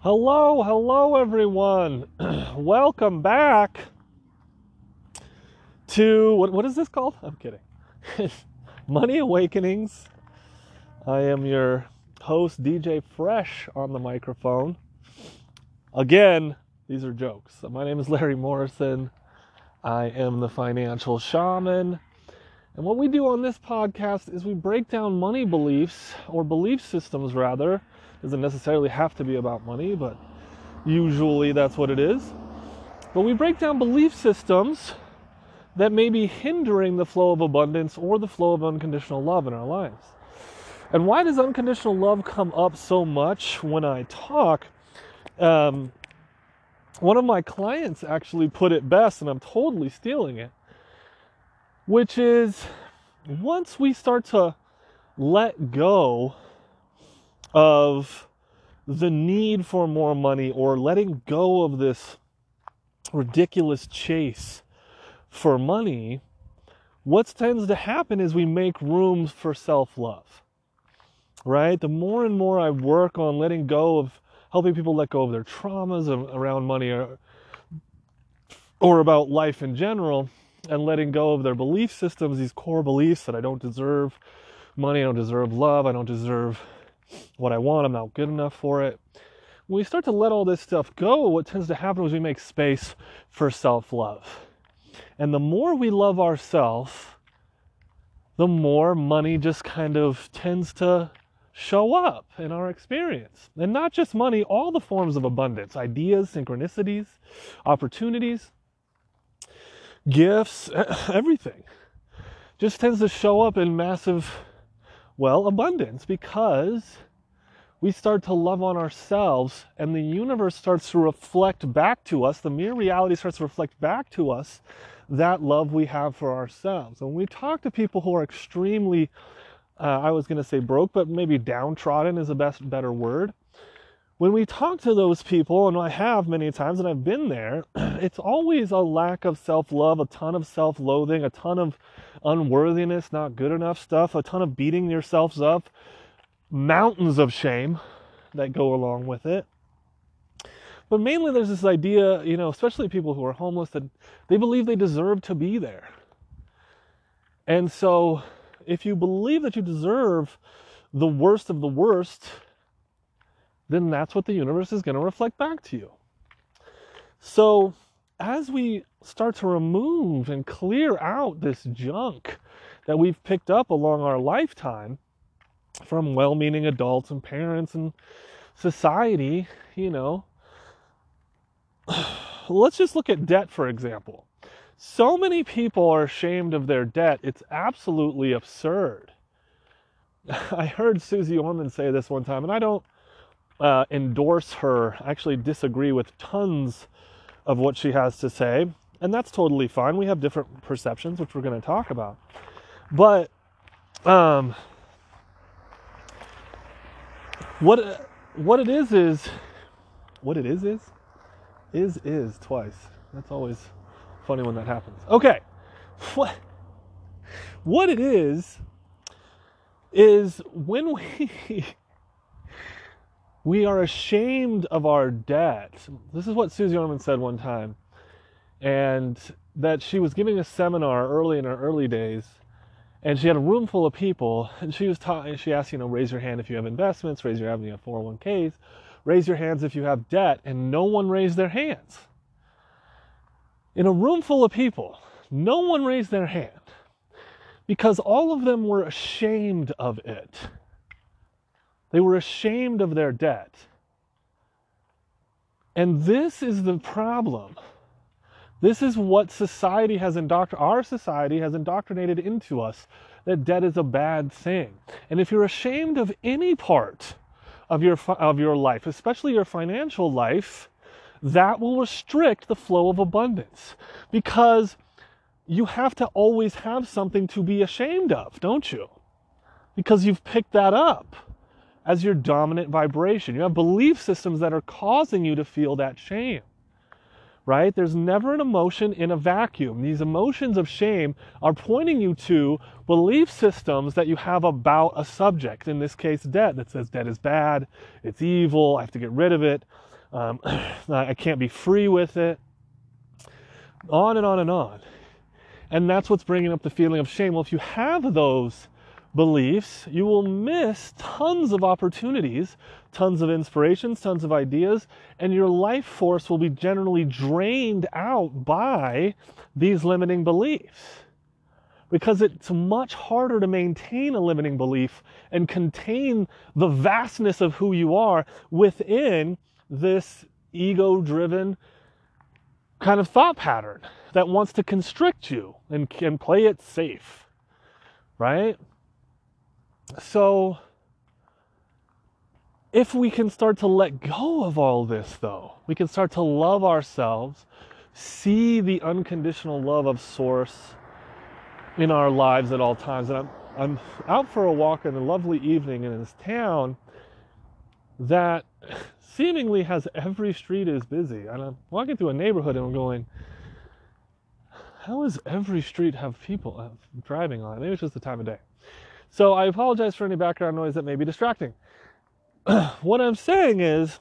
Hello, hello, everyone. Welcome back to what, what is this called? I'm kidding. Money Awakenings. I am your host, DJ Fresh, on the microphone. Again, these are jokes. My name is Larry Morrison. I am the financial shaman. And what we do on this podcast is we break down money beliefs, or belief systems rather, doesn't necessarily have to be about money, but usually that's what it is. But we break down belief systems that may be hindering the flow of abundance or the flow of unconditional love in our lives. And why does unconditional love come up so much when I talk? Um, one of my clients actually put it best, and I'm totally stealing it, which is once we start to let go of the need for more money or letting go of this ridiculous chase for money, what tends to happen is we make room for self love. Right? The more and more I work on letting go of helping people let go of their traumas around money or, or about life in general, and letting go of their belief systems, these core beliefs that I don't deserve money, I don't deserve love, I don't deserve what I want, I'm not good enough for it. When we start to let all this stuff go, what tends to happen is we make space for self love. And the more we love ourselves, the more money just kind of tends to show up in our experience. And not just money, all the forms of abundance ideas, synchronicities, opportunities, gifts, everything just tends to show up in massive well, abundance, because we start to love on ourselves and the universe starts to reflect back to us, the mere reality starts to reflect back to us that love we have for ourselves. And when we talk to people who are extremely, uh, I was going to say broke, but maybe downtrodden is the best, better word. When we talk to those people, and I have many times, and I've been there, it's always a lack of self love, a ton of self loathing, a ton of unworthiness, not good enough stuff, a ton of beating yourselves up, mountains of shame that go along with it. But mainly there's this idea, you know, especially people who are homeless, that they believe they deserve to be there. And so if you believe that you deserve the worst of the worst, then that's what the universe is going to reflect back to you. So as we start to remove and clear out this junk that we've picked up along our lifetime from well meaning adults and parents and society, you know, let's just look at debt, for example. So many people are ashamed of their debt, it's absolutely absurd. I heard Suze Orman say this one time, and I don't uh, endorse her, actually disagree with tons of what she has to say. And that's totally fine. We have different perceptions, which we're going to talk about. But um, what what it is is what it is is is is twice. That's always funny when that happens. Okay, what what it is is when we we are ashamed of our debt. This is what Suze Orman said one time. And that she was giving a seminar early in her early days, and she had a room full of people, and she was talking. She asked, you know, raise your hand if you have investments, raise your hand if you have 401ks, raise your hands if you have debt, and no one raised their hands. In a room full of people, no one raised their hand because all of them were ashamed of it. They were ashamed of their debt. And this is the problem. This is what society has indoctrinated, our society has indoctrinated into us that debt is a bad thing. And if you're ashamed of any part of your, of your life, especially your financial life, that will restrict the flow of abundance because you have to always have something to be ashamed of, don't you? Because you've picked that up as your dominant vibration. You have belief systems that are causing you to feel that shame. Right? There's never an emotion in a vacuum. These emotions of shame are pointing you to belief systems that you have about a subject, in this case, debt, that says debt is bad, it's evil, I have to get rid of it. Um, I can't be free with it. On and on and on. And that's what's bringing up the feeling of shame. Well, if you have those beliefs, you will miss tons of opportunities, tons of inspirations, tons of ideas, and your life force will be generally drained out by these limiting beliefs. Because it's much harder to maintain a limiting belief and contain the vastness of who you are within this ego driven kind of thought pattern that wants to constrict you and can play it safe. Right? So, if we can start to let go of all this, though, we can start to love ourselves, see the unconditional love of Source in our lives at all times. And I'm, I'm out for a walk in a lovely evening in this town that seemingly has every street is busy. And I'm walking through a neighborhood and I'm going, how does every street have people uh, driving on it? Maybe it's just the time of day. So I apologize for any background noise that may be distracting. what I'm saying is,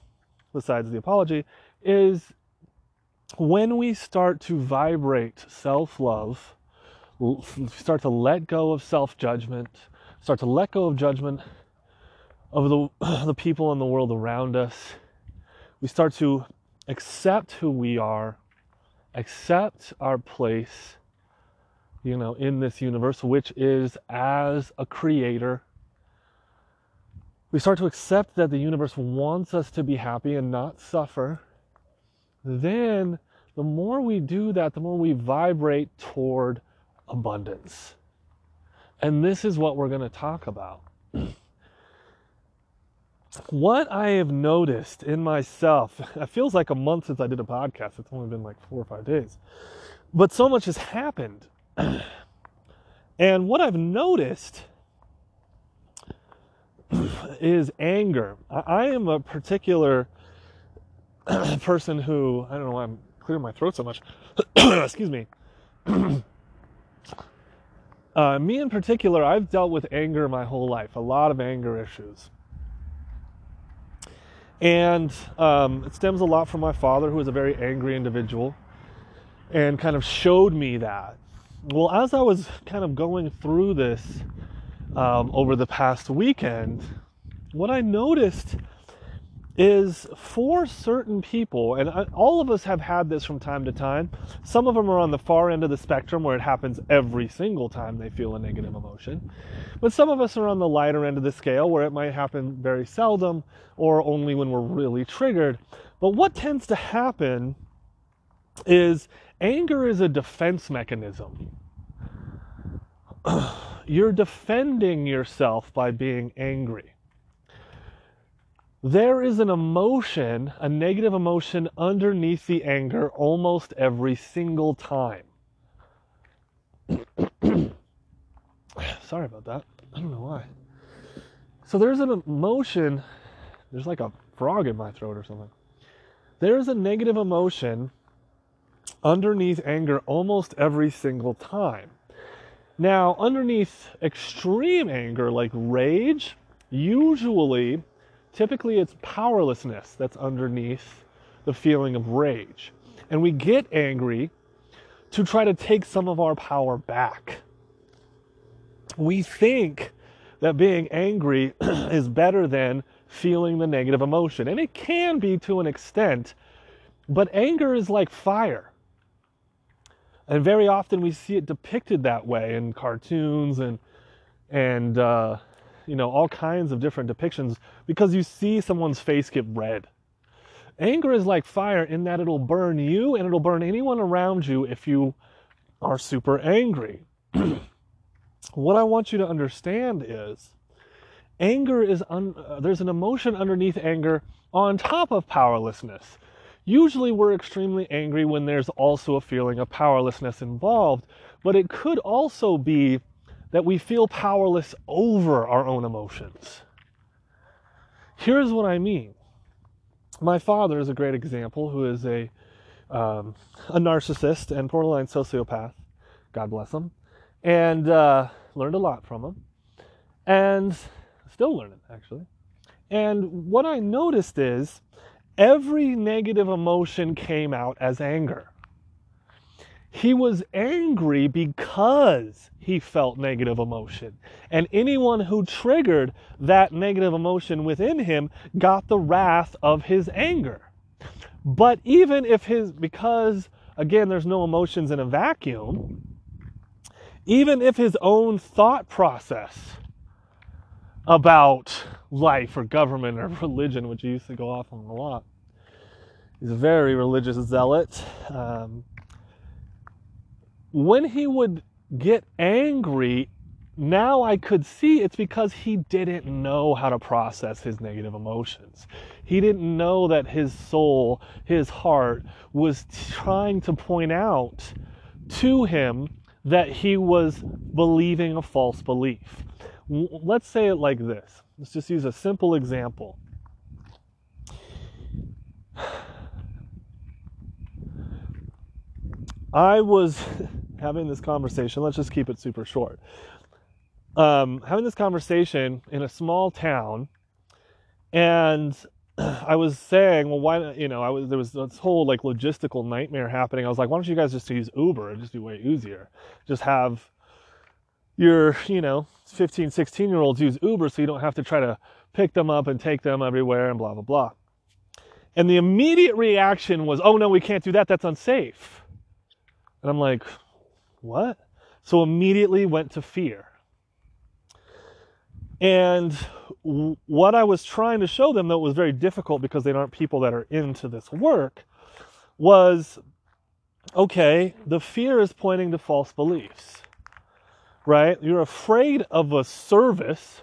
besides the apology, is when we start to vibrate self love, start to let go of self judgment, start to let go of judgment of the, the people in the world around us, we start to accept who we are, accept our place, you know, in this universe, which is as a creator. We start to accept that the universe wants us to be happy and not suffer. Then, the more we do that, the more we vibrate toward abundance. And this is what we're going to talk about. what I have noticed in myself, it feels like a month since I did a podcast. It's only been like four or five days. But so much has happened and what I've noticed is anger. I am a particular person who, I don't know why I'm clearing my throat so much. Excuse me. uh, me in particular, I've dealt with anger my whole life, a lot of anger issues. And um, it stems a lot from my father, who was a very angry individual, and kind of showed me that well, as I was kind of going through this um, over the past weekend, what I noticed is for certain people, and I, all of us have had this from time to time. Some of them are on the far end of the spectrum where it happens every single time they feel a negative emotion. But some of us are on the lighter end of the scale where it might happen very seldom or only when we're really triggered. But what tends to happen is anger is a defense mechanism. You're defending yourself by being angry. There is an emotion, a negative emotion underneath the anger almost every single time. Sorry about that. I don't know why. So there's an emotion, there's like a frog in my throat or something. There's a negative emotion underneath anger almost every single time. Now, underneath extreme anger like rage, usually, typically it's powerlessness that's underneath the feeling of rage. And we get angry to try to take some of our power back. We think that being angry is better than feeling the negative emotion. And it can be to an extent, but anger is like fire. And very often we see it depicted that way in cartoons and and uh, you know all kinds of different depictions because you see someone's face get red. Anger is like fire in that it'll burn you and it'll burn anyone around you if you are super angry. what I want you to understand is anger is un- uh, there's an emotion underneath anger on top of powerlessness. Usually we're extremely angry when there's also a feeling of powerlessness involved, but it could also be that we feel powerless over our own emotions. Here's what I mean. My father is a great example who is a um, a narcissist and borderline sociopath. God bless him. And uh, learned a lot from him. And still learning, actually. And what I noticed is every negative emotion came out as anger. He was angry because he felt negative emotion. And anyone who triggered that negative emotion within him got the wrath of his anger. But even if his, because again, there's no emotions in a vacuum, even if his own thought process about life or government or religion, which he used to go off on a lot, he's a very religious zealot. Um, when he would get angry, now I could see it's because he didn't know how to process his negative emotions. He didn't know that his soul, his heart, was trying to point out to him that he was believing a false belief. Let's say it like this. Let's just use a simple example. I was having this conversation. Let's just keep it super short. Um, having this conversation in a small town, and I was saying, well, why, you know, I was there was this whole like logistical nightmare happening. I was like, why don't you guys just use Uber? It'd just be way easier. Just have your, you know, 15, 16 year olds use Uber so you don't have to try to pick them up and take them everywhere and blah blah blah. And the immediate reaction was, oh no, we can't do that. That's unsafe. And I'm like, what? So immediately went to fear. And what I was trying to show them, that was very difficult because they aren't people that are into this work, was okay, the fear is pointing to false beliefs, right? You're afraid of a service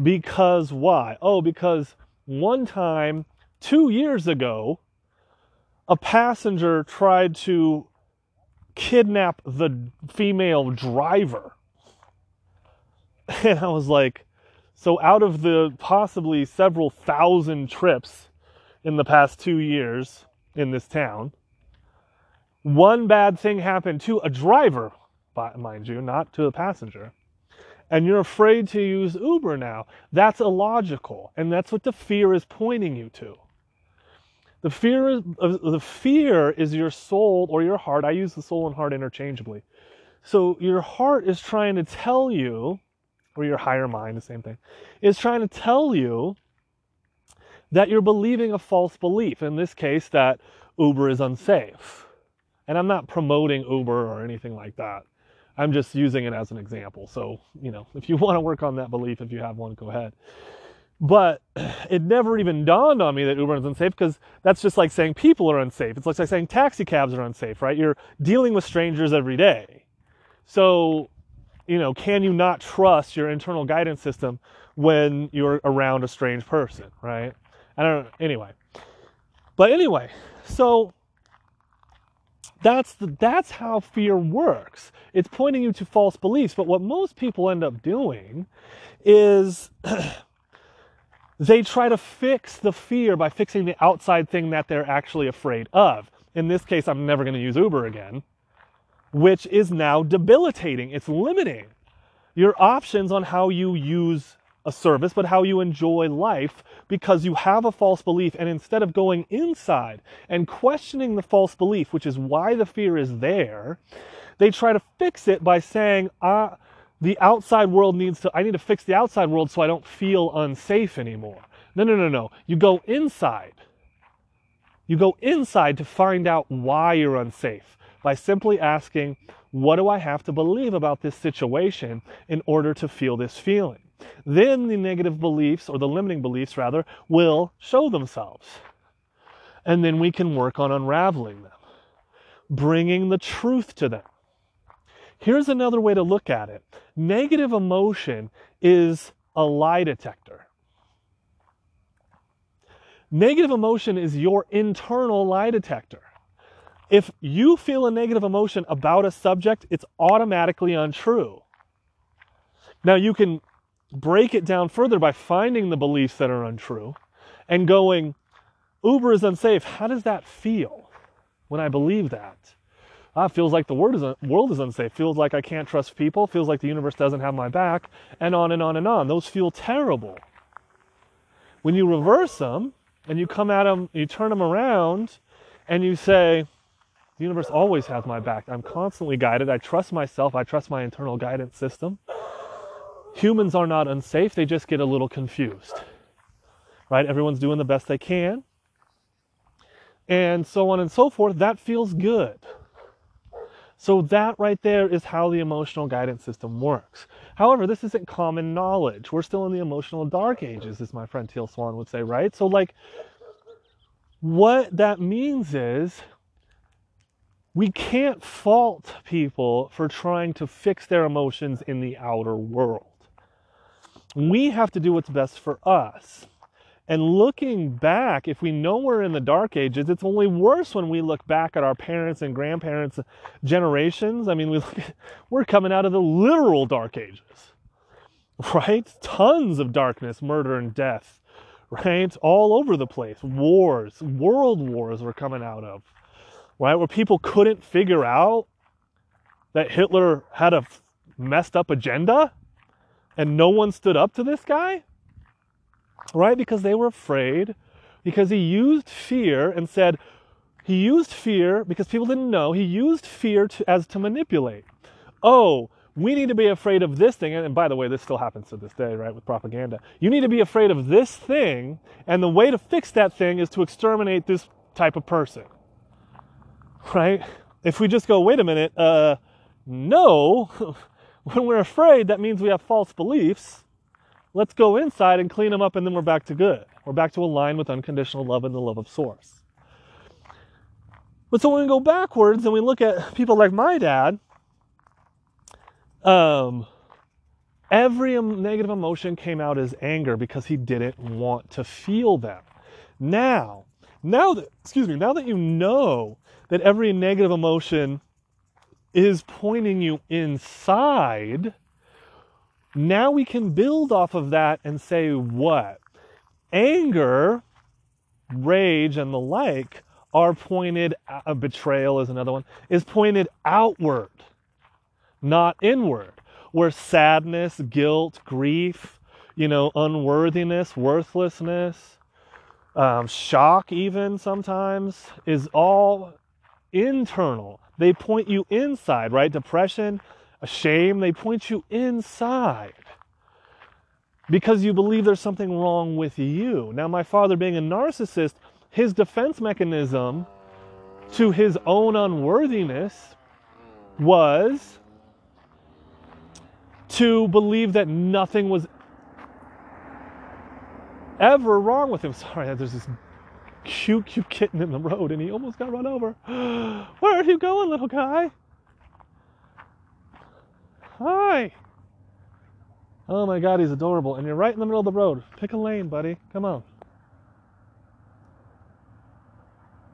because why? Oh, because one time, two years ago, a passenger tried to kidnap the female driver. And I was like, so out of the possibly several thousand trips in the past two years in this town, one bad thing happened to a driver, mind you, not to a passenger. And you're afraid to use Uber now. That's illogical. And that's what the fear is pointing you to. The fear is the fear is your soul or your heart. I use the soul and heart interchangeably. So your heart is trying to tell you, or your higher mind, the same thing, is trying to tell you that you're believing a false belief. In this case, that Uber is unsafe. And I'm not promoting Uber or anything like that. I'm just using it as an example. So, you know, if you want to work on that belief, if you have one, go ahead. But it never even dawned on me that Uber is unsafe because that's just like saying people are unsafe. It's like saying taxi cabs are unsafe, right? You're dealing with strangers every day. So, you know, can you not trust your internal guidance system when you're around a strange person, right? I don't know. Anyway. But anyway, so that's the, that's how fear works. It's pointing you to false beliefs, but what most people end up doing is they try to fix the fear by fixing the outside thing that they're actually afraid of. In this case, I'm never going to use Uber again, which is now debilitating. It's limiting your options on how you use a service, but how you enjoy life because you have a false belief. And instead of going inside and questioning the false belief, which is why the fear is there, they try to fix it by saying, ah, the outside world needs to, I need to fix the outside world so I don't feel unsafe anymore. No, no, no, no. You go inside. You go inside to find out why you're unsafe by simply asking, what do I have to believe about this situation in order to feel this feeling? Then the negative beliefs, or the limiting beliefs rather, will show themselves. And then we can work on unraveling them, bringing the truth to them. Here's another way to look at it negative emotion is a lie detector. Negative emotion is your internal lie detector. If you feel a negative emotion about a subject, it's automatically untrue. Now, you can break it down further by finding the beliefs that are untrue and going, Uber is unsafe. How does that feel when I believe that? ah, feels like the world is, world is unsafe, feels like I can't trust people, feels like the universe doesn't have my back, and on and on and on. Those feel terrible. When you reverse them and you come at them, you turn them around, and you say, the universe always has my back. I'm constantly guided. I trust myself. I trust my internal guidance system. Humans are not unsafe. They just get a little confused. Right? Everyone's doing the best they can. And so on and so forth. That feels good. So that right there is how the emotional guidance system works. However, this isn't common knowledge. We're still in the emotional dark ages, as my friend Teal Swan would say, right? So like what that means is we can't fault people for trying to fix their emotions in the outer world. We have to do what's best for us. And looking back, if we know we're in the dark ages, it's only worse when we look back at our parents and grandparents' generations. I mean, we at, we're coming out of the literal dark ages, right? Tons of darkness, murder, and death, right? All over the place. Wars, world wars we're coming out of, right? Where people couldn't figure out that Hitler had a messed up agenda and no one stood up to this guy right? Because they were afraid, because he used fear and said, he used fear because people didn't know, he used fear to, as to manipulate. Oh, we need to be afraid of this thing. And by the way, this still happens to this day, right, with propaganda. You need to be afraid of this thing, and the way to fix that thing is to exterminate this type of person. Right? If we just go, wait a minute, uh, no, when we're afraid, that means we have false beliefs Let's go inside and clean them up, and then we're back to good. We're back to align with unconditional love and the love of Source. But so when we go backwards and we look at people like my dad, um, every negative emotion came out as anger because he didn't want to feel them. Now, now that, excuse me, now that you know that every negative emotion is pointing you inside, now we can build off of that and say what? Anger, rage, and the like are pointed, uh, betrayal is another one, is pointed outward, not inward. Where sadness, guilt, grief, you know, unworthiness, worthlessness, um, shock, even sometimes, is all internal. They point you inside, right? Depression, shame, they point you inside because you believe there's something wrong with you. Now, my father, being a narcissist, his defense mechanism to his own unworthiness was to believe that nothing was ever wrong with him. Sorry, there's this cute, cute kitten in the road and he almost got run over. Where are you going, little guy? Hi. Oh my God, he's adorable. And you're right in the middle of the road. Pick a lane, buddy. Come on.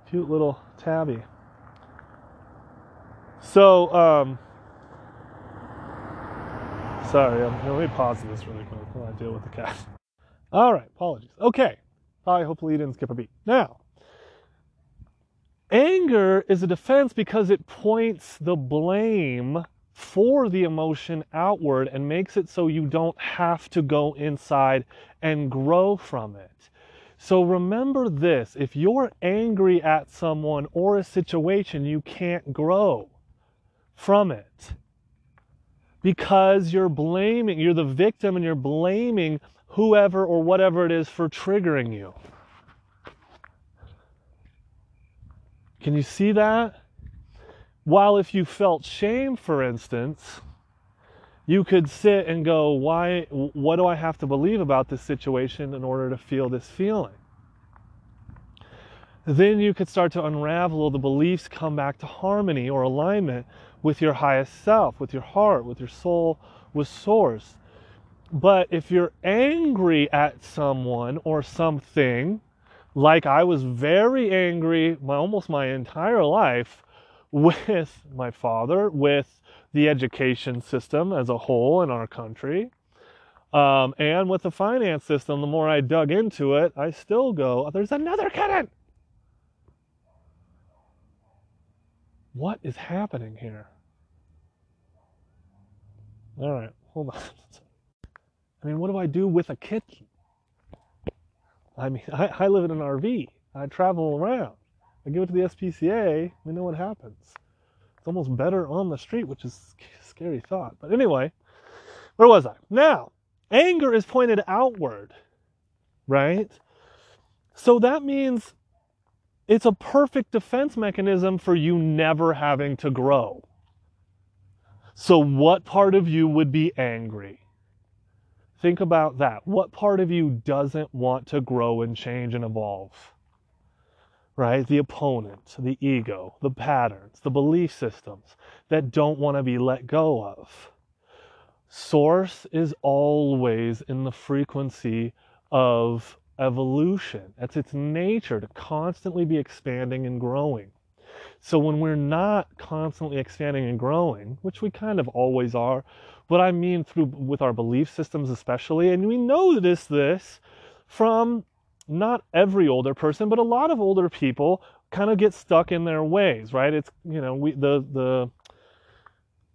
Cute little tabby. So, um, sorry, I'm, let me pause this really quick while I deal with the cat. All right, apologies. Okay. Hi, hopefully you didn't skip a beat. Now, anger is a defense because it points the blame for the emotion outward and makes it so you don't have to go inside and grow from it. So remember this if you're angry at someone or a situation, you can't grow from it because you're blaming, you're the victim and you're blaming whoever or whatever it is for triggering you. Can you see that? While if you felt shame, for instance, you could sit and go, why, what do I have to believe about this situation in order to feel this feeling? Then you could start to unravel the beliefs, come back to harmony or alignment with your highest self, with your heart, with your soul, with source. But if you're angry at someone or something, like I was very angry my, almost my entire life with my father, with the education system as a whole in our country, um, and with the finance system. The more I dug into it, I still go, there's another kitten. What is happening here? All right, hold on. I mean, what do I do with a kitten? I mean, I, I live in an RV. I travel around. I give it to the SPCA. We know what happens. It's almost better on the street, which is scary thought. But anyway, where was I? Now, anger is pointed outward, right? So that means it's a perfect defense mechanism for you never having to grow. So, what part of you would be angry? Think about that. What part of you doesn't want to grow and change and evolve? Right? The opponent, the ego, the patterns, the belief systems that don't want to be let go of. Source is always in the frequency of evolution. That's its nature to constantly be expanding and growing. So when we're not constantly expanding and growing, which we kind of always are, but I mean through with our belief systems especially, and we notice this from not every older person, but a lot of older people kind of get stuck in their ways, right? It's you know, we the the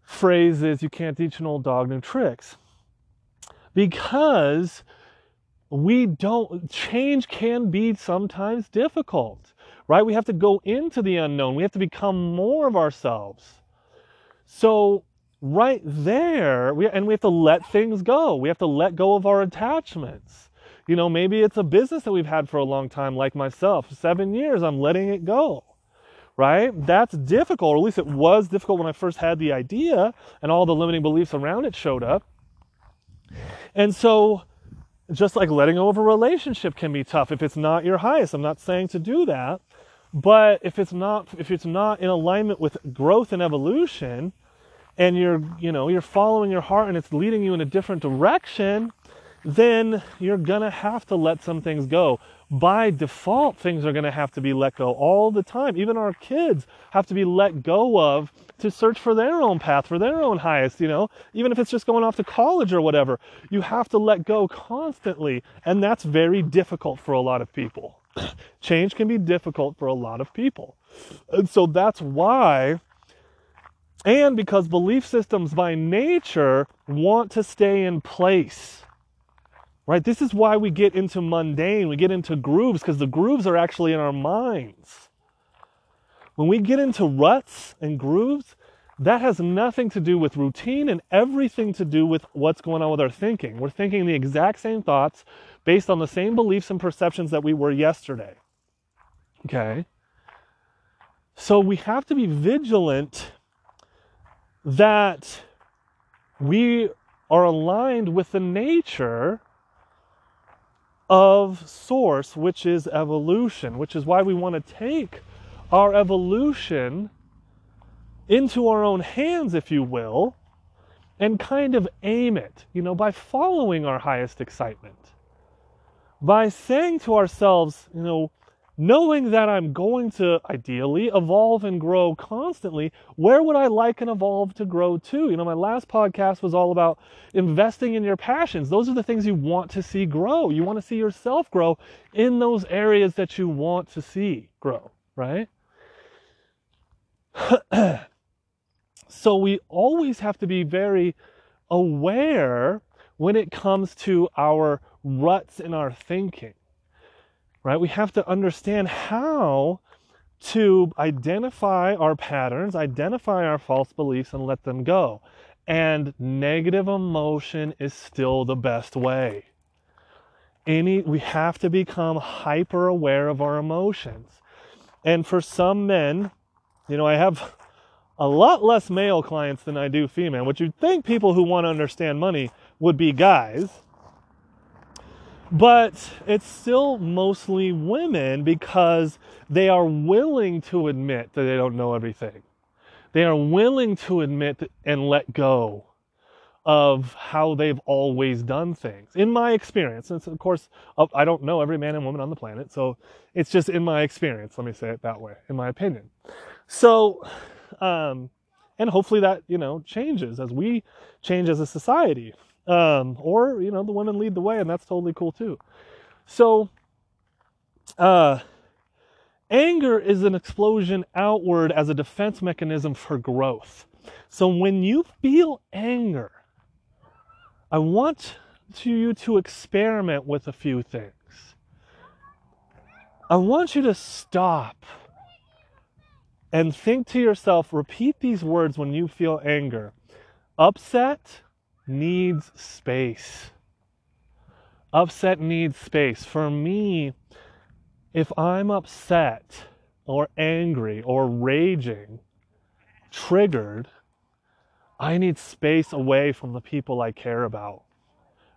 phrase is you can't teach an old dog new tricks. Because we don't change can be sometimes difficult right? We have to go into the unknown. We have to become more of ourselves. So, right there, we, and we have to let things go. We have to let go of our attachments. You know, maybe it's a business that we've had for a long time, like myself. Seven years, I'm letting it go. Right? That's difficult, or at least it was difficult when I first had the idea and all the limiting beliefs around it showed up. And so, just like letting go of a relationship can be tough if it's not your highest. I'm not saying to do that. But if it's not if it's not in alignment with growth and evolution, and you're you know you're following your heart and it's leading you in a different direction, then you're gonna have to let some things go. By default, things are gonna have to be let go all the time. Even our kids have to be let go of to search for their own path, for their own highest, you know, even if it's just going off to college or whatever. You have to let go constantly, and that's very difficult for a lot of people. change can be difficult for a lot of people. And so that's why, and because belief systems by nature want to stay in place. Right? This is why we get into mundane, we get into grooves, because the grooves are actually in our minds. When we get into ruts and grooves, that has nothing to do with routine and everything to do with what's going on with our thinking. We're thinking the exact same thoughts based on the same beliefs and perceptions that we were yesterday. Okay? So we have to be vigilant that we are aligned with the nature of source, which is evolution, which is why we want to take our evolution into our own hands, if you will, and kind of aim it, you know, by following our highest excitement. By saying to ourselves, you know, knowing that I'm going to ideally evolve and grow constantly, where would I like and evolve to grow to? You know, my last podcast was all about investing in your passions. Those are the things you want to see grow. You want to see yourself grow in those areas that you want to see grow, right? so we always have to be very aware when it comes to our ruts in our thinking right? We have to understand how to identify our patterns, identify our false beliefs, and let them go. And negative emotion is still the best way. Any, we have to become hyper aware of our emotions. And for some men, you know, I have a lot less male clients than I do female, which you'd think people who want to understand money would be guys but it's still mostly women because they are willing to admit that they don't know everything. They are willing to admit and let go of how they've always done things. In my experience, and of course, I don't know every man and woman on the planet, so it's just in my experience. Let me say it that way, in my opinion. So, um, and hopefully that you know changes as we change as a society. Um, or, you know, the women lead the way, and that's totally cool too. So, uh, anger is an explosion outward as a defense mechanism for growth. So, when you feel anger, I want to, you to experiment with a few things. I want you to stop and think to yourself, repeat these words when you feel anger. Upset needs space. Upset needs space. For me, if I'm upset or angry or raging, triggered, I need space away from the people I care about,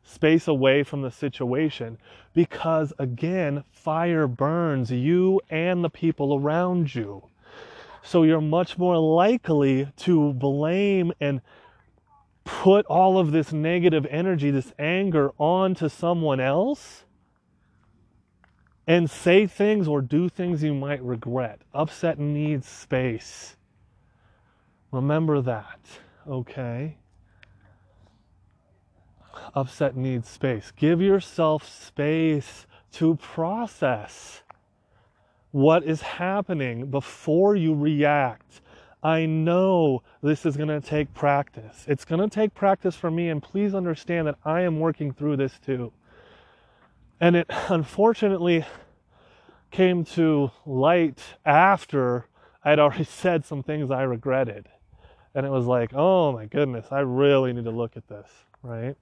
space away from the situation, because again, fire burns you and the people around you. So you're much more likely to blame and put all of this negative energy, this anger onto someone else and say things or do things you might regret. Upset needs space. Remember that, okay? Upset needs space. Give yourself space to process what is happening before you react. I know this is going to take practice. It's going to take practice for me, and please understand that I am working through this too. And it unfortunately came to light after I'd already said some things I regretted. And it was like, oh my goodness, I really need to look at this, right?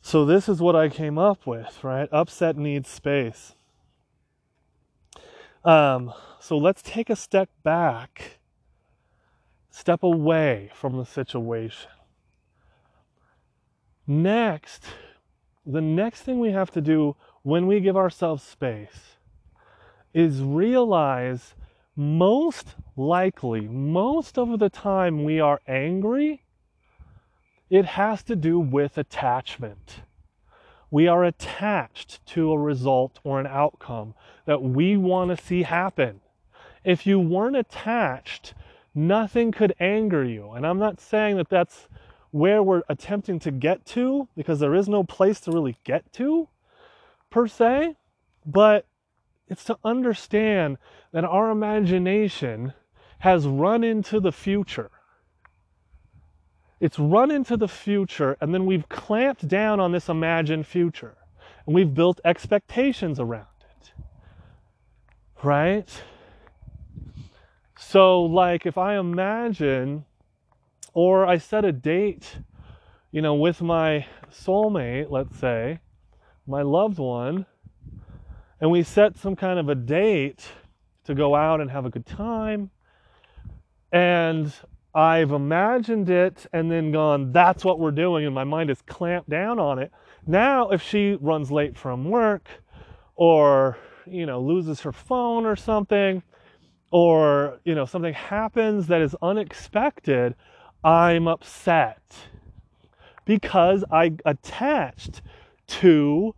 So, this is what I came up with, right? Upset needs space. Um, so let's take a step back, step away from the situation. Next, the next thing we have to do when we give ourselves space is realize most likely, most of the time we are angry, it has to do with attachment. We are attached to a result or an outcome that we want to see happen. If you weren't attached, nothing could anger you. And I'm not saying that that's where we're attempting to get to, because there is no place to really get to, per se, but it's to understand that our imagination has run into the future it's run into the future, and then we've clamped down on this imagined future. And we've built expectations around. Right? So, like, if I imagine, or I set a date, you know, with my soulmate, let's say, my loved one, and we set some kind of a date to go out and have a good time, and I've imagined it and then gone, that's what we're doing, and my mind is clamped down on it. Now, if she runs late from work or, you know, loses her phone or something, or, you know, something happens that is unexpected, I'm upset because I attached to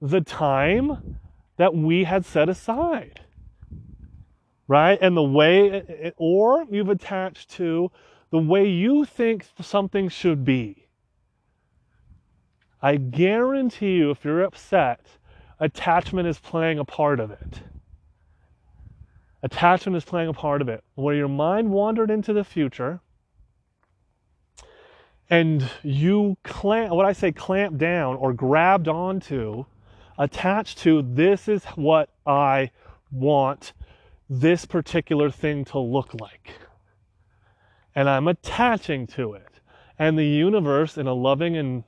the time that we had set aside right? And the way, or you've attached to the way you think something should be. I guarantee you, if you're upset, attachment is playing a part of it. Attachment is playing a part of it. Where your mind wandered into the future and you clamp, what I say, clamp down or grabbed onto, attached to, this is what I want this particular thing to look like. And I'm attaching to it. And the universe, in a loving and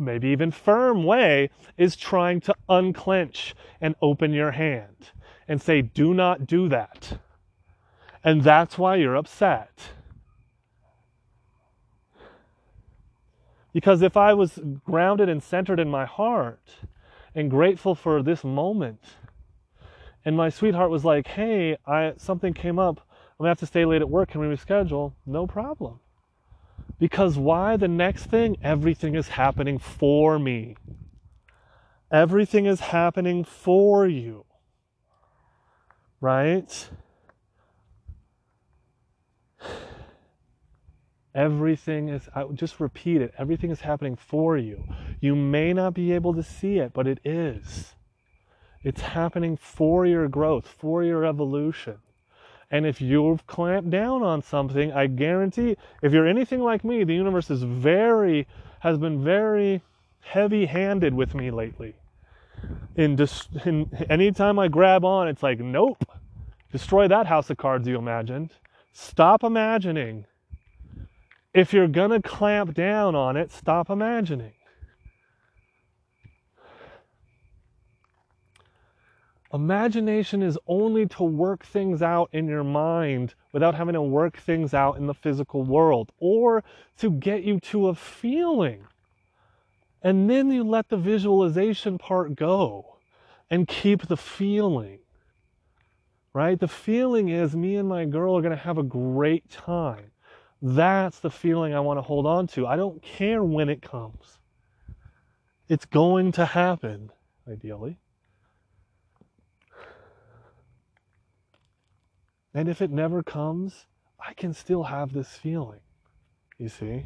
maybe even firm way, is trying to unclench and open your hand and say, do not do that. And that's why you're upset. Because if I was grounded and centered in my heart and grateful for this moment, and my sweetheart was like, "Hey, I something came up. I'm gonna have to stay late at work. Can we reschedule?" No problem. Because why? The next thing, everything is happening for me. Everything is happening for you. Right? Everything is, I just repeat it, everything is happening for you. You may not be able to see it, but it is. It's happening for your growth, for your evolution. And if you've clamped down on something, I guarantee if you're anything like me, the universe is very has been very heavy-handed with me lately. in, dis- in anytime I grab on, it's like, nope, destroy that house of cards you imagined. Stop imagining. If you're gonna clamp down on it, stop imagining. Imagination is only to work things out in your mind without having to work things out in the physical world or to get you to a feeling. And then you let the visualization part go and keep the feeling. Right? The feeling is me and my girl are going to have a great time. That's the feeling I want to hold on to. I don't care when it comes. It's going to happen, ideally. And if it never comes, I can still have this feeling. You see?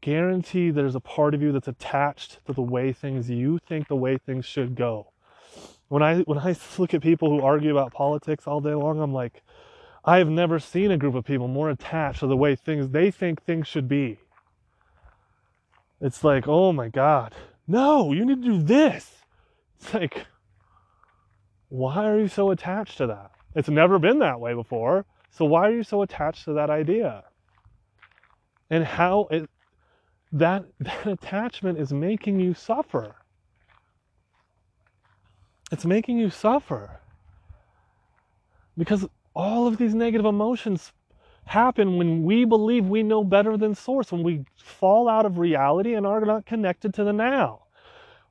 Guarantee there's a part of you that's attached to the way things you think the way things should go. When I when I look at people who argue about politics all day long, I'm like, I have never seen a group of people more attached to the way things they think things should be. It's like, oh my God, no, you need to do this. It's like, why are you so attached to that? It's never been that way before. So why are you so attached to that idea? And how it that that attachment is making you suffer. It's making you suffer. Because all of these negative emotions happen when we believe we know better than source, when we fall out of reality and are not connected to the now.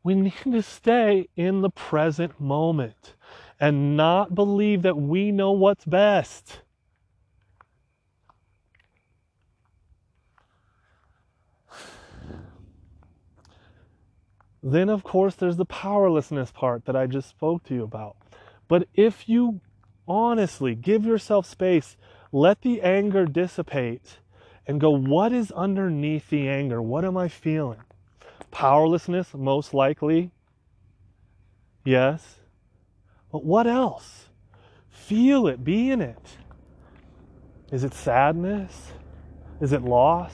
We need to stay in the present moment and not believe that we know what's best. Then, of course, there's the powerlessness part that I just spoke to you about. But if you honestly give yourself space, let the anger dissipate, and go, what is underneath the anger? What am I feeling? Powerlessness, most likely. Yes. But what else? Feel it, be in it. Is it sadness? Is it loss?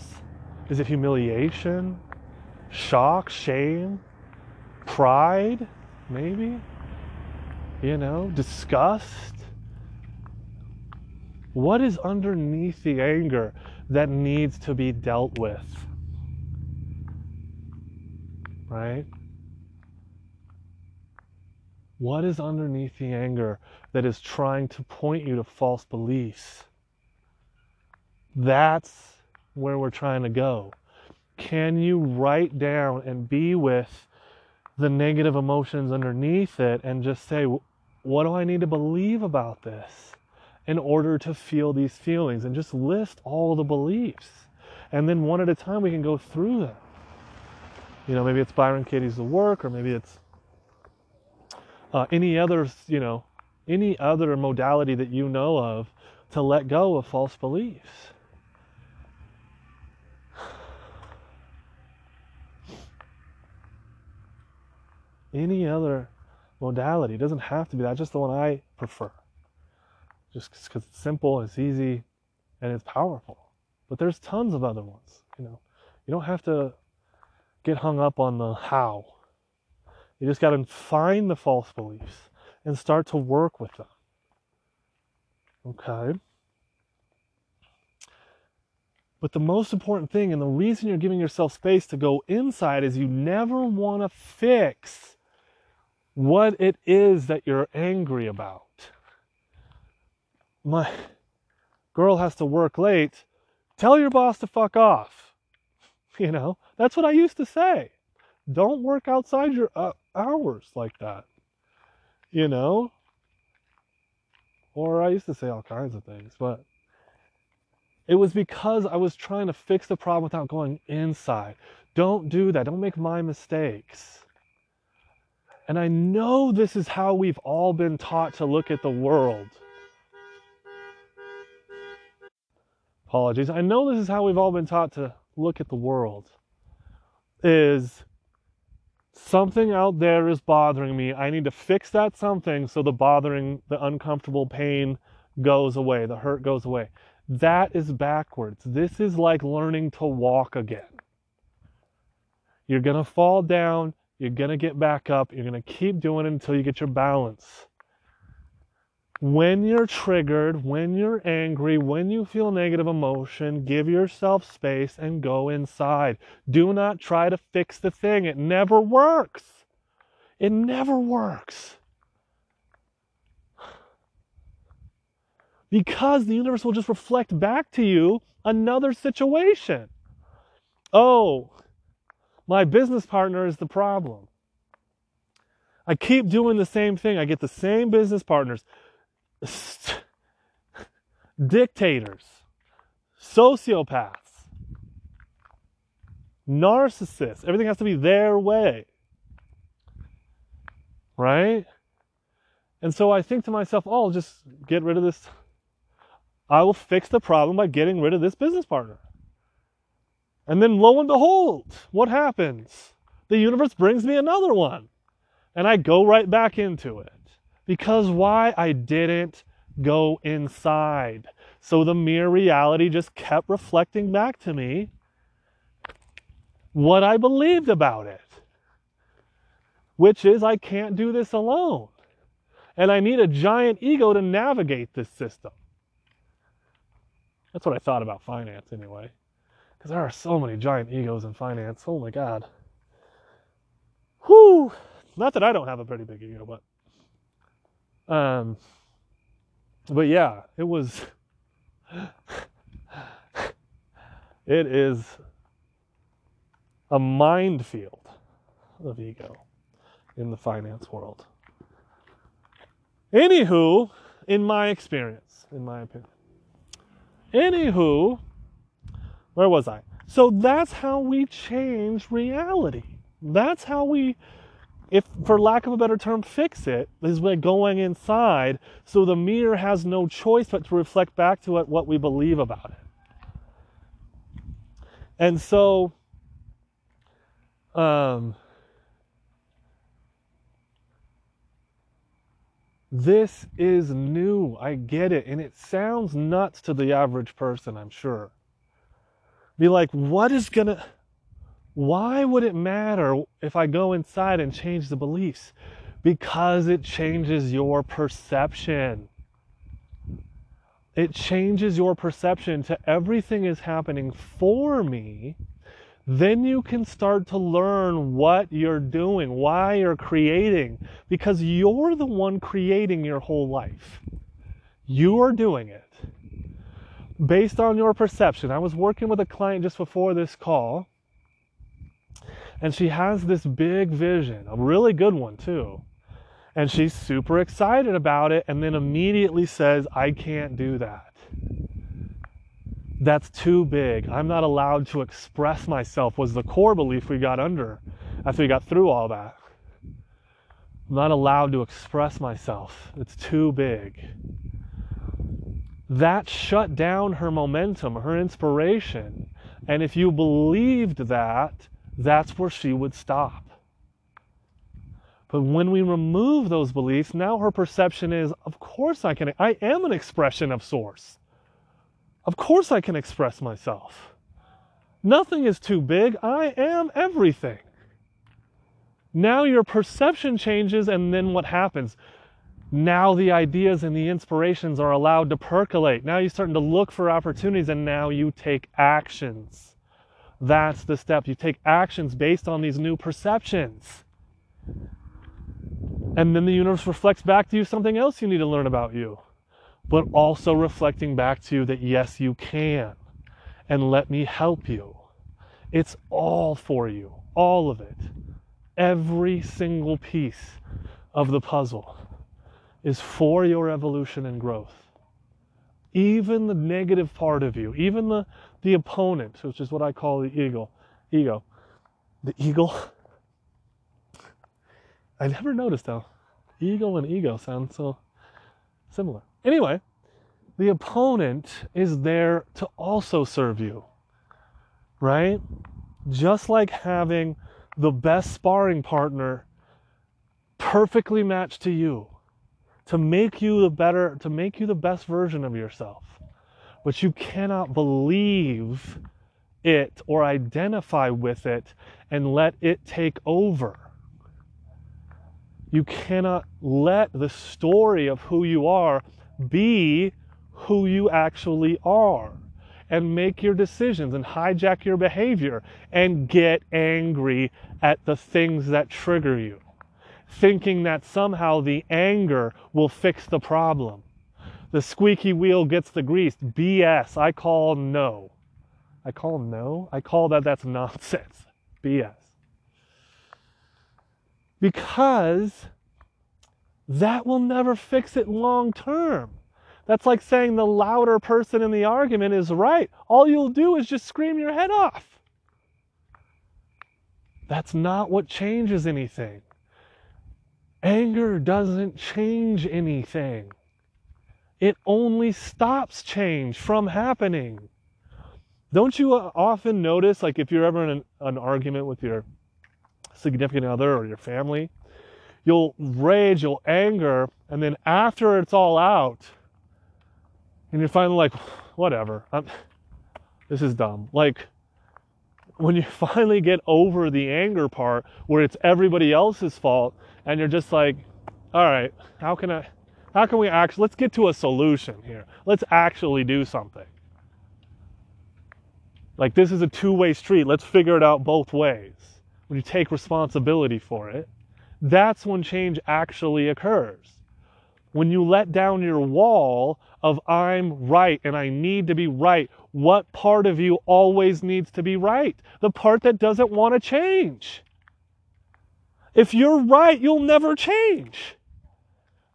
Is it humiliation? Shock, shame? Pride? Maybe? You know, disgust? What is underneath the anger that needs to be dealt with? right? What is underneath the anger that is trying to point you to false beliefs? That's where we're trying to go. Can you write down and be with the negative emotions underneath it and just say, what do I need to believe about this in order to feel these feelings? And just list all the beliefs. And then one at a time, we can go through them. You know, maybe it's Byron Katie's The Work, or maybe it's uh, any other, you know, any other modality that you know of to let go of false beliefs. Any other modality it doesn't have to be that. Just the one I prefer. Just because it's simple, it's easy, and it's powerful. But there's tons of other ones. You know, you don't have to get hung up on the how. You just got to find the false beliefs and start to work with them. Okay? But the most important thing, and the reason you're giving yourself space to go inside, is you never want to fix what it is that you're angry about. My girl has to work late. Tell your boss to fuck off. You know, that's what I used to say. Don't work outside your uh, hours like that. You know? Or I used to say all kinds of things, but it was because I was trying to fix the problem without going inside. Don't do that. Don't make my mistakes. And I know this is how we've all been taught to look at the world. Apologies. I know this is how we've all been taught to look at the world is something out there is bothering me. I need to fix that something so the bothering, the uncomfortable pain goes away, the hurt goes away. That is backwards. This is like learning to walk again. You're going to fall down. You're going to get back up. You're going to keep doing it until you get your balance. When you're triggered, when you're angry, when you feel negative emotion, give yourself space and go inside. Do not try to fix the thing. It never works. It never works. Because the universe will just reflect back to you another situation. Oh, my business partner is the problem. I keep doing the same thing. I get the same business partners dictators, sociopaths, narcissists. Everything has to be their way. Right? And so I think to myself, oh, I'll just get rid of this. I will fix the problem by getting rid of this business partner. And then lo and behold, what happens? The universe brings me another one. And I go right back into it. Because why? I didn't go inside. So the mere reality just kept reflecting back to me what I believed about it, which is I can't do this alone. And I need a giant ego to navigate this system. That's what I thought about finance anyway. Because there are so many giant egos in finance. Oh my God. Whew. Not that I don't have a pretty big ego, but um, but yeah, it was. it is a minefield of ego in the finance world. Anywho, in my experience, in my opinion. Anywho, where was I? So that's how we change reality. That's how we if for lack of a better term fix it is by going inside so the mirror has no choice but to reflect back to it what we believe about it. And so um, this is new. I get it. And it sounds nuts to the average person i'm sure. Be like what is gonna why would it matter if I go inside and change the beliefs? Because it changes your perception. It changes your perception to everything is happening for me. Then you can start to learn what you're doing, why you're creating, because you're the one creating your whole life. You are doing it based on your perception. I was working with a client just before this call and she has this big vision, a really good one too. And she's super excited about it and then immediately says, I can't do that. That's too big. I'm not allowed to express myself, was the core belief we got under after we got through all that. I'm not allowed to express myself. It's too big. That shut down her momentum, her inspiration. And if you believed that, that's where she would stop. But when we remove those beliefs, now her perception is, of course I can, I am an expression of source. Of course I can express myself. Nothing is too big. I am everything. Now your perception changes, and then what happens? Now the ideas and the inspirations are allowed to percolate. Now you're starting to look for opportunities, and now you take actions. That's the step. You take actions based on these new perceptions. And then the universe reflects back to you something else you need to learn about you. But also reflecting back to you that yes, you can. And let me help you. It's all for you, all of it. Every single piece of the puzzle is for your evolution and growth. Even the negative part of you, even the, the opponent, which is what I call the ego. Ego. The eagle. I never noticed how ego and ego sound so similar. Anyway, the opponent is there to also serve you, right? Just like having the best sparring partner perfectly matched to you to make you the better, to make you the best version of yourself. But you cannot believe it or identify with it and let it take over. You cannot let the story of who you are be who you actually are and make your decisions and hijack your behavior and get angry at the things that trigger you, thinking that somehow the anger will fix the problem. The squeaky wheel gets the grease. BS. I call no. I call no? I call that that's nonsense. BS. Because that will never fix it long term. That's like saying the louder person in the argument is right. All you'll do is just scream your head off. That's not what changes anything. Anger doesn't change anything. It only stops change from happening. Don't you uh, often notice, like if you're ever in an, an argument with your significant other or your family, you'll rage, you'll anger, and then after it's all out, and you're finally like, whatever, I'm, this is dumb. Like, when you finally get over the anger part where it's everybody else's fault, and you're just like, all right, how can I, how can we actually, let's get to a solution here. Let's actually do something. Like, this is a two way street. Let's figure it out both ways. When you take responsibility for it, that's when change actually occurs. When you let down your wall of I'm right and I need to be right, what part of you always needs to be right? The part that doesn't want to change. If you're right, you'll never change.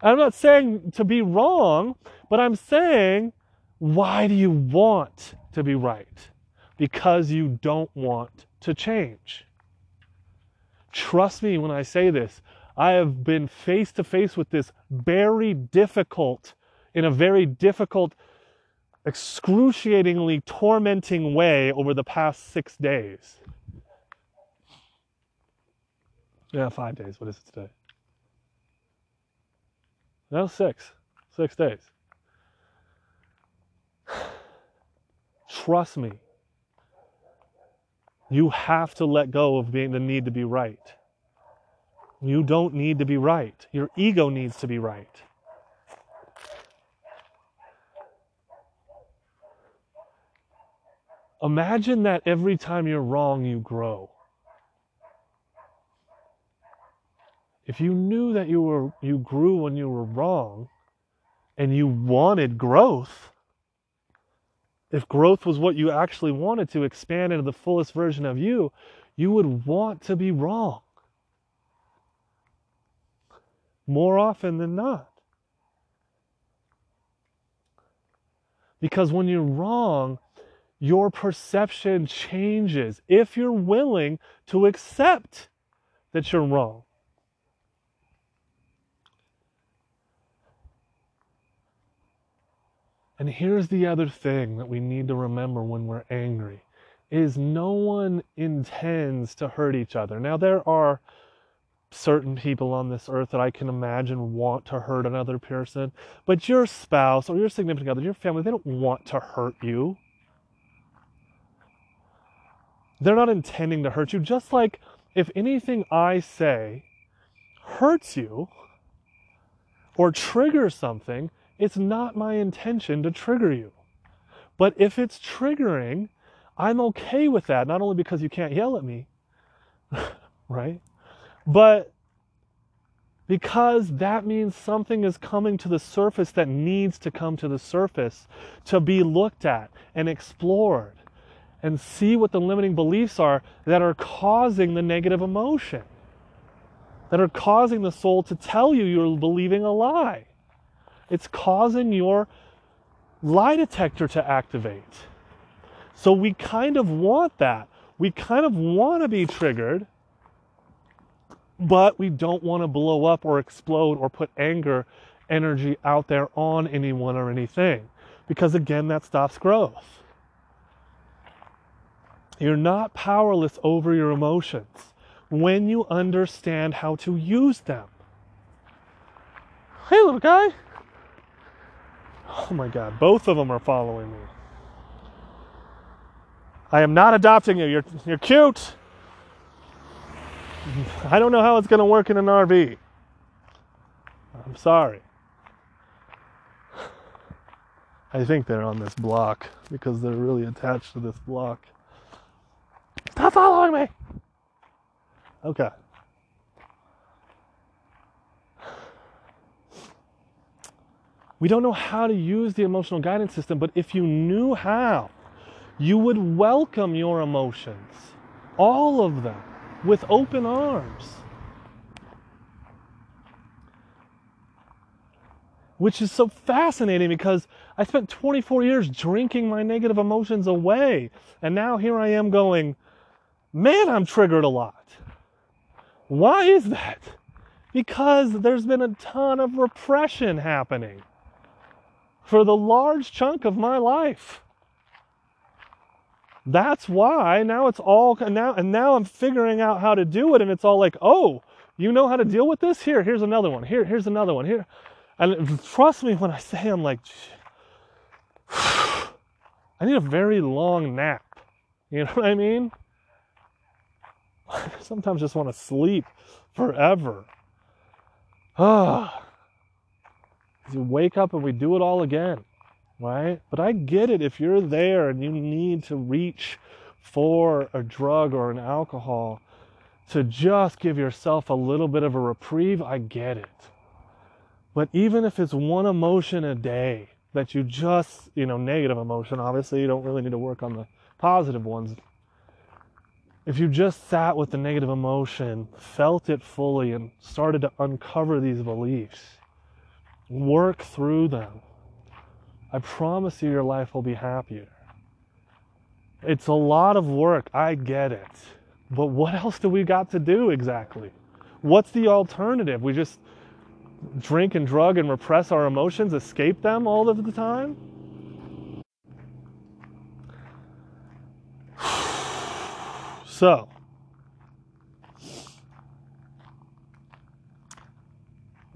I'm not saying to be wrong, but I'm saying, why do you want to be right? Because you don't want to change. Trust me when I say this. I have been face to face with this very difficult, in a very difficult, excruciatingly tormenting way over the past six days. Yeah, five days. What is it today? No, six. Six days. Trust me. You have to let go of being the need to be right. You don't need to be right. Your ego needs to be right. Imagine that every time you're wrong, you grow. If you knew that you were you grew when you were wrong and you wanted growth if growth was what you actually wanted to expand into the fullest version of you you would want to be wrong. More often than not. Because when you're wrong your perception changes if you're willing to accept that you're wrong And here's the other thing that we need to remember when we're angry is no one intends to hurt each other. Now there are certain people on this earth that I can imagine want to hurt another person, but your spouse or your significant other, your family, they don't want to hurt you. They're not intending to hurt you, just like if anything I say hurts you or triggers something, it's not my intention to trigger you. But if it's triggering, I'm okay with that, not only because you can't yell at me, right? But because that means something is coming to the surface that needs to come to the surface to be looked at and explored and see what the limiting beliefs are that are causing the negative emotion, that are causing the soul to tell you you're believing a lie. It's causing your lie detector to activate. So we kind of want that. We kind of want to be triggered, but we don't want to blow up or explode or put anger energy out there on anyone or anything. Because again, that stops growth. You're not powerless over your emotions when you understand how to use them. Hey, little guy. Oh my god, both of them are following me. I am not adopting you. You're, you're cute. I don't know how it's going to work in an RV. I'm sorry. I think they're on this block because they're really attached to this block. Stop following me! Okay. We don't know how to use the emotional guidance system, but if you knew how, you would welcome your emotions, all of them, with open arms. Which is so fascinating because I spent 24 years drinking my negative emotions away. And now here I am going, man, I'm triggered a lot. Why is that? Because there's been a ton of repression happening for the large chunk of my life. That's why now it's all now and now I'm figuring out how to do it and it's all like, "Oh, you know how to deal with this? Here, here's another one. Here, here's another one. Here." And trust me when I say I'm like I need a very long nap. You know what I mean? Sometimes just want to sleep forever. Ah. You wake up and we do it all again, right? But I get it if you're there and you need to reach for a drug or an alcohol to just give yourself a little bit of a reprieve, I get it. But even if it's one emotion a day that you just, you know, negative emotion, obviously you don't really need to work on the positive ones. If you just sat with the negative emotion, felt it fully, and started to uncover these beliefs, Work through them. I promise you, your life will be happier. It's a lot of work. I get it. But what else do we got to do exactly? What's the alternative? We just drink and drug and repress our emotions, escape them all of the time? So,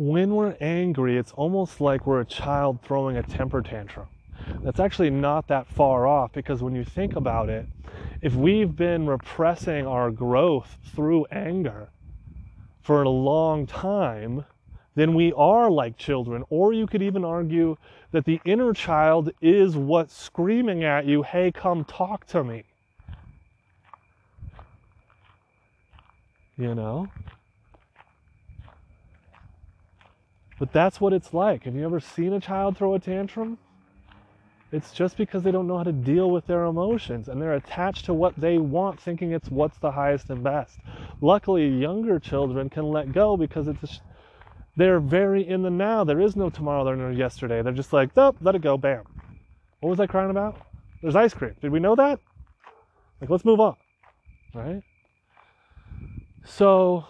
when we're angry, it's almost like we're a child throwing a temper tantrum. That's actually not that far off because when you think about it, if we've been repressing our growth through anger for a long time, then we are like children. Or you could even argue that the inner child is what's screaming at you, hey, come talk to me. You know? But that's what it's like. Have you ever seen a child throw a tantrum? It's just because they don't know how to deal with their emotions and they're attached to what they want, thinking it's what's the highest and best. Luckily, younger children can let go because it's they're very in the now. There is no tomorrow, there's no yesterday. They're just like, oh, let it go, bam. What was I crying about? There's ice cream. Did we know that? Like, let's move on, right? So,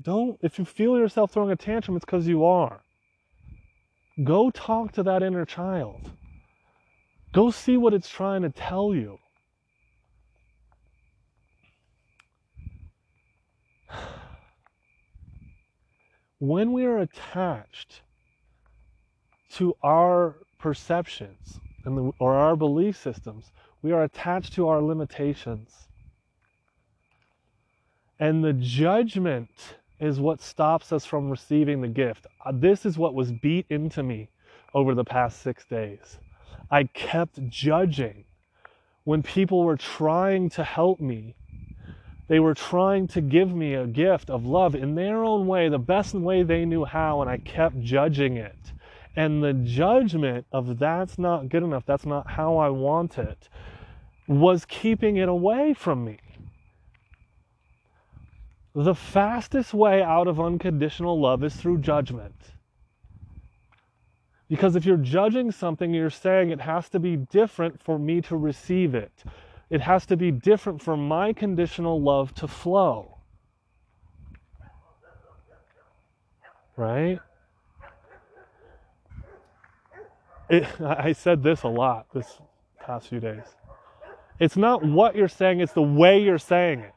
don't, if you feel yourself throwing a tantrum, it's because you are. Go talk to that inner child. Go see what it's trying to tell you. When we are attached to our perceptions and the, or our belief systems, we are attached to our limitations. And the judgment is what stops us from receiving the gift. Uh, this is what was beat into me over the past six days. I kept judging when people were trying to help me. They were trying to give me a gift of love in their own way, the best way they knew how, and I kept judging it. And the judgment of that's not good enough, that's not how I want it, was keeping it away from me. The fastest way out of unconditional love is through judgment. Because if you're judging something, you're saying it has to be different for me to receive it. It has to be different for my conditional love to flow. Right? It, I said this a lot this past few days. It's not what you're saying, it's the way you're saying it.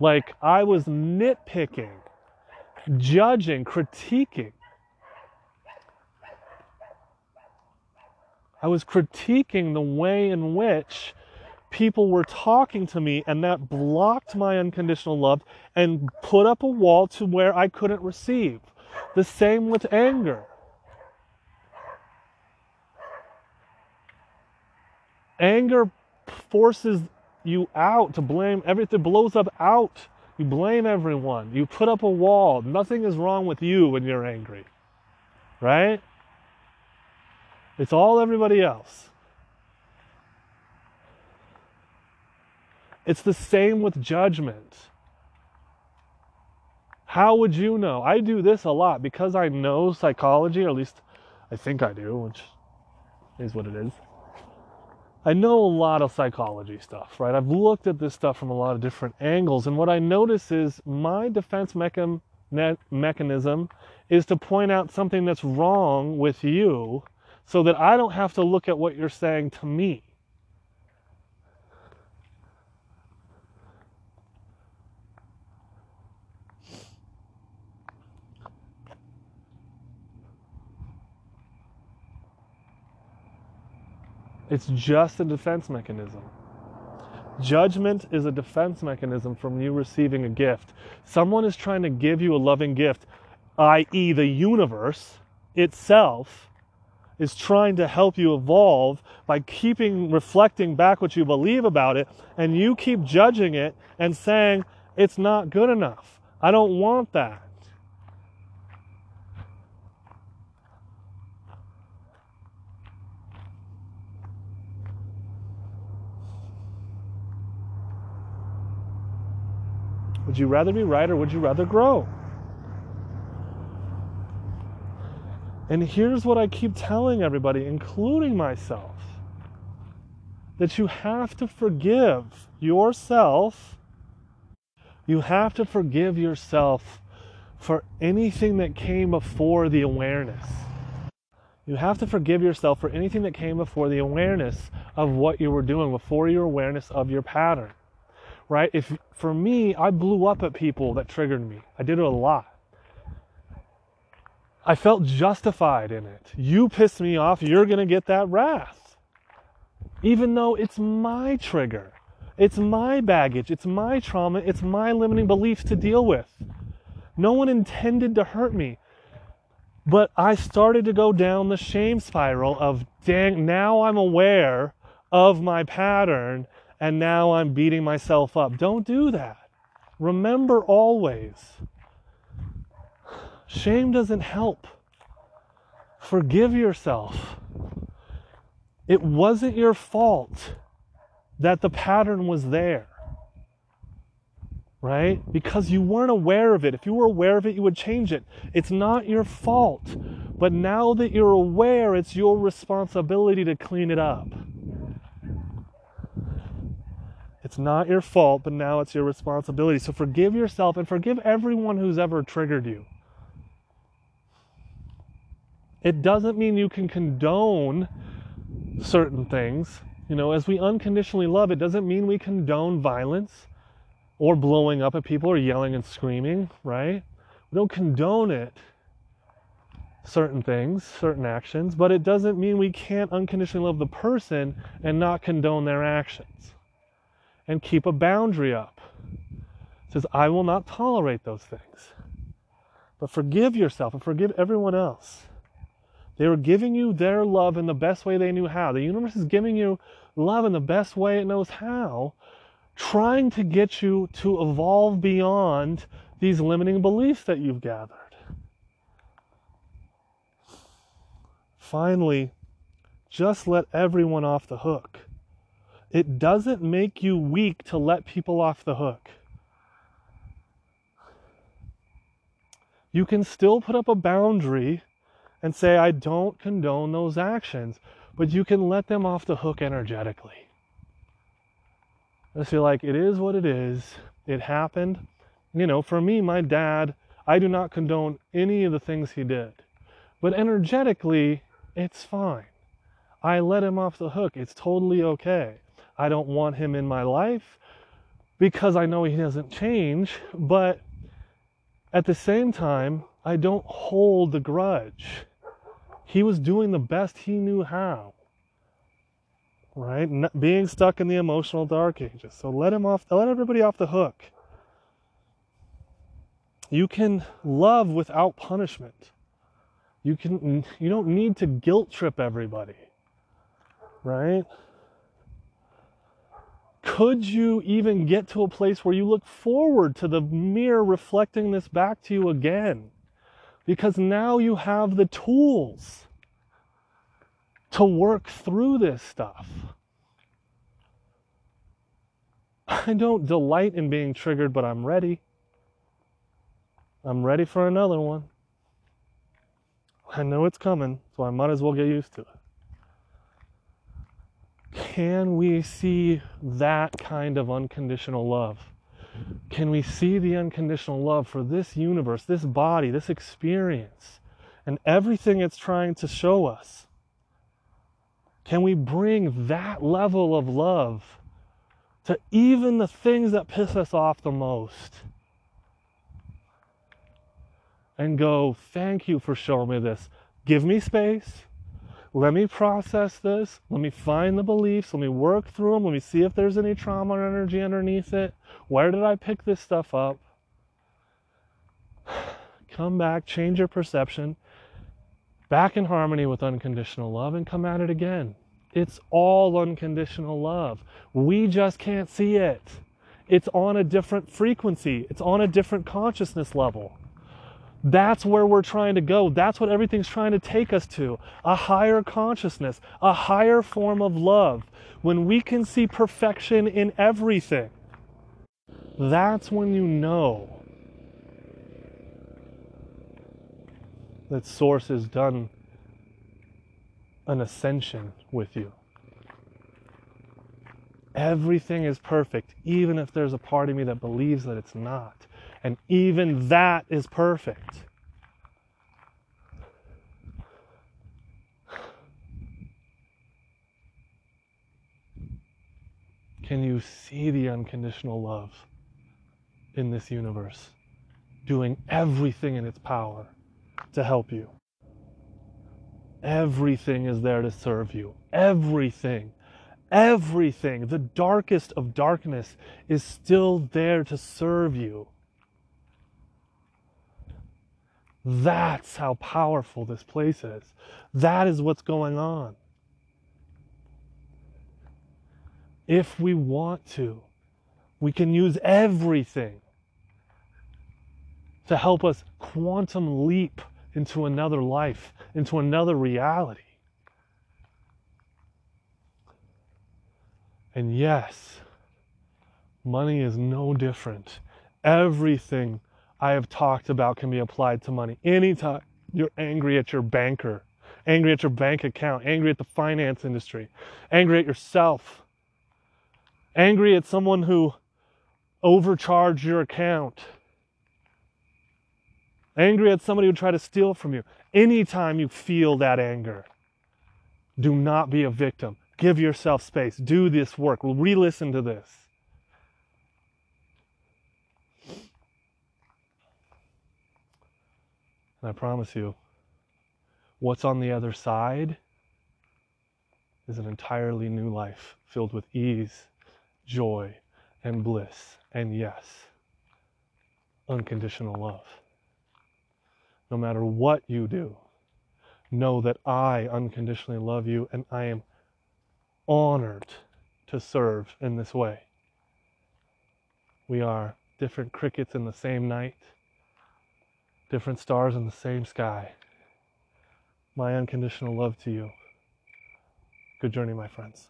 Like I was nitpicking, judging, critiquing. I was critiquing the way in which people were talking to me, and that blocked my unconditional love and put up a wall to where I couldn't receive. The same with anger. Anger forces you out to blame everything, blows up out. You blame everyone. You put up a wall. Nothing is wrong with you when you're angry. Right? It's all everybody else. It's the same with judgment. How would you know? I do this a lot because I know psychology, or at least I think I do, which is what it is. I know a lot of psychology stuff, right? I've looked at this stuff from a lot of different angles, and what I notice is my defense mechan- mechanism is to point out something that's wrong with you so that I don't have to look at what you're saying to me. It's just a defense mechanism. Judgment is a defense mechanism from you receiving a gift. Someone is trying to give you a loving gift, i.e., the universe itself is trying to help you evolve by keeping reflecting back what you believe about it, and you keep judging it and saying, it's not good enough. I don't want that. Would you rather be right or would you rather grow? And here's what I keep telling everybody, including myself that you have to forgive yourself. You have to forgive yourself for anything that came before the awareness. You have to forgive yourself for anything that came before the awareness of what you were doing, before your awareness of your pattern right? If for me, I blew up at people that triggered me. I did it a lot. I felt justified in it. You pissed me off, you're going to get that wrath. Even though it's my trigger, it's my baggage, it's my trauma, it's my limiting beliefs to deal with. No one intended to hurt me. But I started to go down the shame spiral of, dang, now I'm aware of my pattern and now I'm beating myself up. Don't do that. Remember always shame doesn't help. Forgive yourself. It wasn't your fault that the pattern was there. Right? Because you weren't aware of it. If you were aware of it, you would change it. It's not your fault. But now that you're aware, it's your responsibility to clean it up. It's not your fault, but now it's your responsibility. So forgive yourself and forgive everyone who's ever triggered you. It doesn't mean you can condone certain things. You know, as we unconditionally love, it doesn't mean we condone violence or blowing up at people or yelling and screaming, right? We don't condone it, certain things, certain actions, but it doesn't mean we can't unconditionally love the person and not condone their actions and keep a boundary up. It says, I will not tolerate those things. But forgive yourself and forgive everyone else. They were giving you their love in the best way they knew how. The universe is giving you love in the best way it knows how, trying to get you to evolve beyond these limiting beliefs that you've gathered. Finally, just let everyone off the hook. It doesn't make you weak to let people off the hook. You can still put up a boundary and say, I don't condone those actions, but you can let them off the hook energetically. Just feel like it is what it is. It happened. You know, for me, my dad, I do not condone any of the things he did. But energetically, it's fine. I let him off the hook. It's totally okay. I don't want him in my life because I know he doesn't change, but at the same time, I don't hold the grudge. He was doing the best he knew how. right? Being stuck in the emotional dark ages. So let him off, let everybody off the hook. You can love without punishment. You can you don't need to guilt trip everybody. Right? Could you even get to a place where you look forward to the mirror reflecting this back to you again? Because now you have the tools to work through this stuff. I don't delight in being triggered, but I'm ready. I'm ready for another one. I know it's coming, so I might as well get used to it. Can we see that kind of unconditional love? Can we see the unconditional love for this universe, this body, this experience, and everything it's trying to show us? Can we bring that level of love to even the things that piss us off the most? And go, thank you for showing me this. Give me space. Let me process this. Let me find the beliefs. Let me work through them. Let me see if there's any trauma or energy underneath it. Where did I pick this stuff up? Come back, change your perception, back in harmony with unconditional love and come at it again. It's all unconditional love. We just can't see it. It's on a different frequency, it's on a different consciousness level. That's where we're trying to go. That's what everything's trying to take us to a higher consciousness, a higher form of love. When we can see perfection in everything, that's when you know that Source has done an ascension with you. Everything is perfect, even if there's a part of me that believes that it's not. And even that is perfect. Can you see the unconditional love in this universe, doing everything in its power to help you? Everything is there to serve you. Everything. Everything. The darkest of darkness is still there to serve you. That's how powerful this place is. That is what's going on. If we want to, we can use everything to help us quantum leap into another life, into another reality. And yes, money is no different. Everything I have talked about can be applied to money. Anytime you're angry at your banker, angry at your bank account, angry at the finance industry, angry at yourself, angry at someone who overcharged your account, angry at somebody who tried to steal from you. Anytime you feel that anger, do not be a victim. Give yourself space. Do this work. Re listen to this. And I promise you, what's on the other side is an entirely new life filled with ease, joy, and bliss, and yes, unconditional love. No matter what you do, know that I unconditionally love you and I am honored to serve in this way. We are different crickets in the same night, different stars in the same sky. My unconditional love to you. Good journey, my friends.